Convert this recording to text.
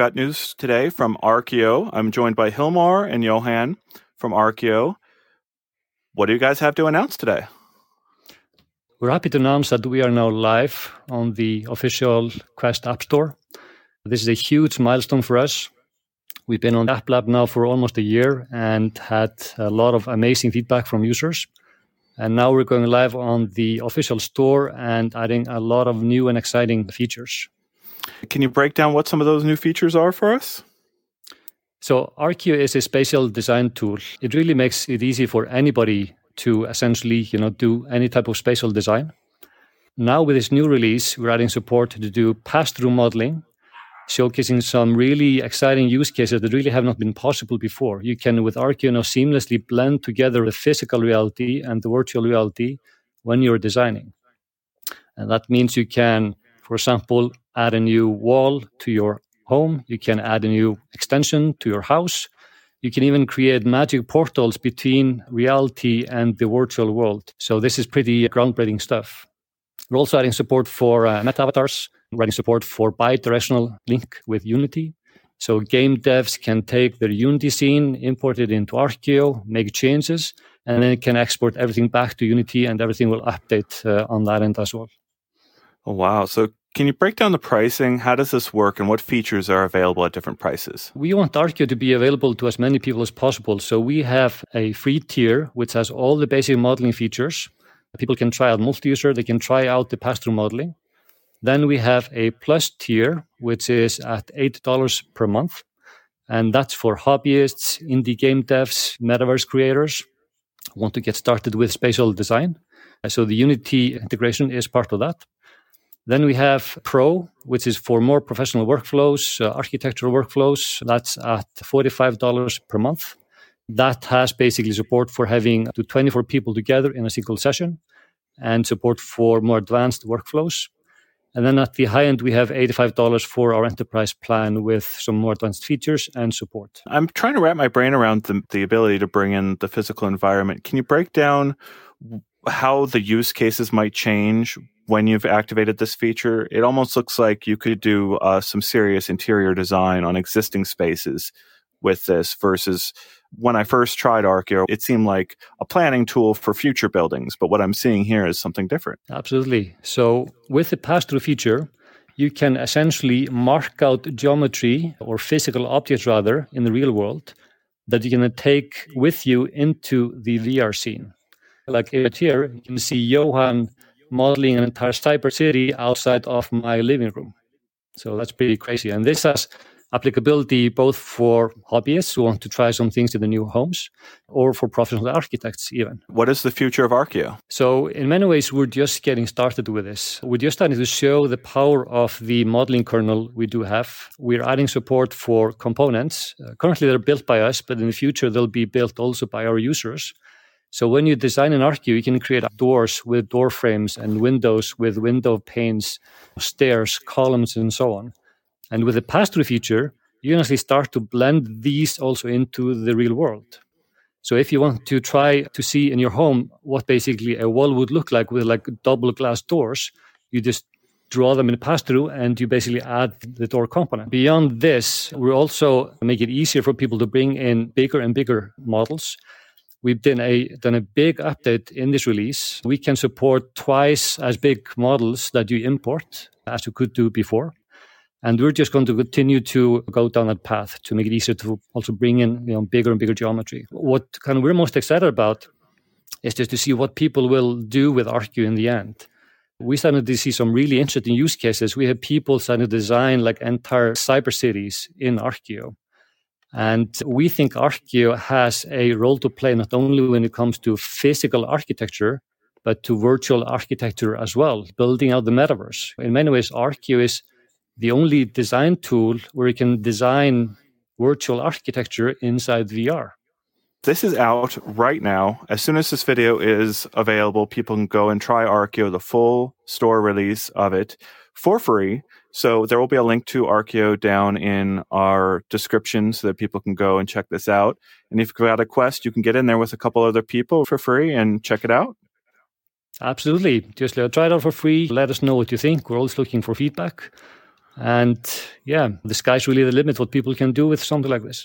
got news today from Arkio. I'm joined by Hilmar and Johan from Arkio. What do you guys have to announce today? We're happy to announce that we are now live on the official Quest App Store. This is a huge milestone for us. We've been on App Lab now for almost a year and had a lot of amazing feedback from users. And now we're going live on the official store and adding a lot of new and exciting features. Can you break down what some of those new features are for us? So, Arkio is a spatial design tool. It really makes it easy for anybody to essentially, you know, do any type of spatial design. Now, with this new release, we're adding support to do pass-through modeling, showcasing some really exciting use cases that really have not been possible before. You can, with Arkio, now seamlessly blend together the physical reality and the virtual reality when you're designing. And that means you can, for example, add a new wall to your home. You can add a new extension to your house. You can even create magic portals between reality and the virtual world. So this is pretty groundbreaking stuff. We're also adding support for uh, meta avatars, writing support for bi-directional link with Unity. So game devs can take their Unity scene, import it into Arkio, make changes, and then it can export everything back to Unity and everything will update uh, on that end as well. Oh, wow. So can you break down the pricing? How does this work and what features are available at different prices? We want Arkio to be available to as many people as possible. So we have a free tier which has all the basic modeling features. People can try out multi-user, they can try out the pass-through modeling. Then we have a plus tier, which is at $8 per month. And that's for hobbyists, indie game devs, metaverse creators want to get started with spatial design. So the Unity integration is part of that. Then we have Pro, which is for more professional workflows, uh, architectural workflows. That's at $45 per month. That has basically support for having up to 24 people together in a single session and support for more advanced workflows. And then at the high end, we have $85 for our enterprise plan with some more advanced features and support. I'm trying to wrap my brain around the, the ability to bring in the physical environment. Can you break down how the use cases might change when you've activated this feature, it almost looks like you could do uh, some serious interior design on existing spaces with this versus when I first tried Arkio, it seemed like a planning tool for future buildings. But what I'm seeing here is something different. Absolutely. So with the pass-through feature, you can essentially mark out geometry or physical objects rather in the real world that you can take with you into the VR scene. Like here, you can see Johan modeling an entire cyber city outside of my living room. So that's pretty crazy. And this has applicability both for hobbyists who want to try some things in the new homes or for professional architects even. What is the future of Arkio? So in many ways we're just getting started with this. We're just starting to show the power of the modeling kernel we do have. We're adding support for components. Uh, currently they're built by us, but in the future they'll be built also by our users. So when you design an Arkio, you can create doors with door frames and windows with window panes, stairs, columns, and so on. And with the pass-through feature, you can actually start to blend these also into the real world. So if you want to try to see in your home what basically a wall would look like with like double glass doors, you just draw them in pass-through and you basically add the door component. Beyond this, we also make it easier for people to bring in bigger and bigger models We've done a done a big update in this release. We can support twice as big models that you import as you could do before. And we're just going to continue to go down that path to make it easier to also bring in you know, bigger and bigger geometry. What kind of we're most excited about is just to see what people will do with Arkio in the end. We started to see some really interesting use cases. We have people starting to design like entire cyber cities in Arkio. And we think Arkio has a role to play not only when it comes to physical architecture, but to virtual architecture as well, building out the metaverse. In many ways, Arkio is the only design tool where you can design virtual architecture inside VR. This is out right now. As soon as this video is available, people can go and try Arkio, the full store release of it for free. So there will be a link to Arkio down in our description so that people can go and check this out. And if you've got a quest, you can get in there with a couple other people for free and check it out. Absolutely. Just try it out for free. Let us know what you think. We're always looking for feedback. And yeah, the sky's really the limit what people can do with something like this.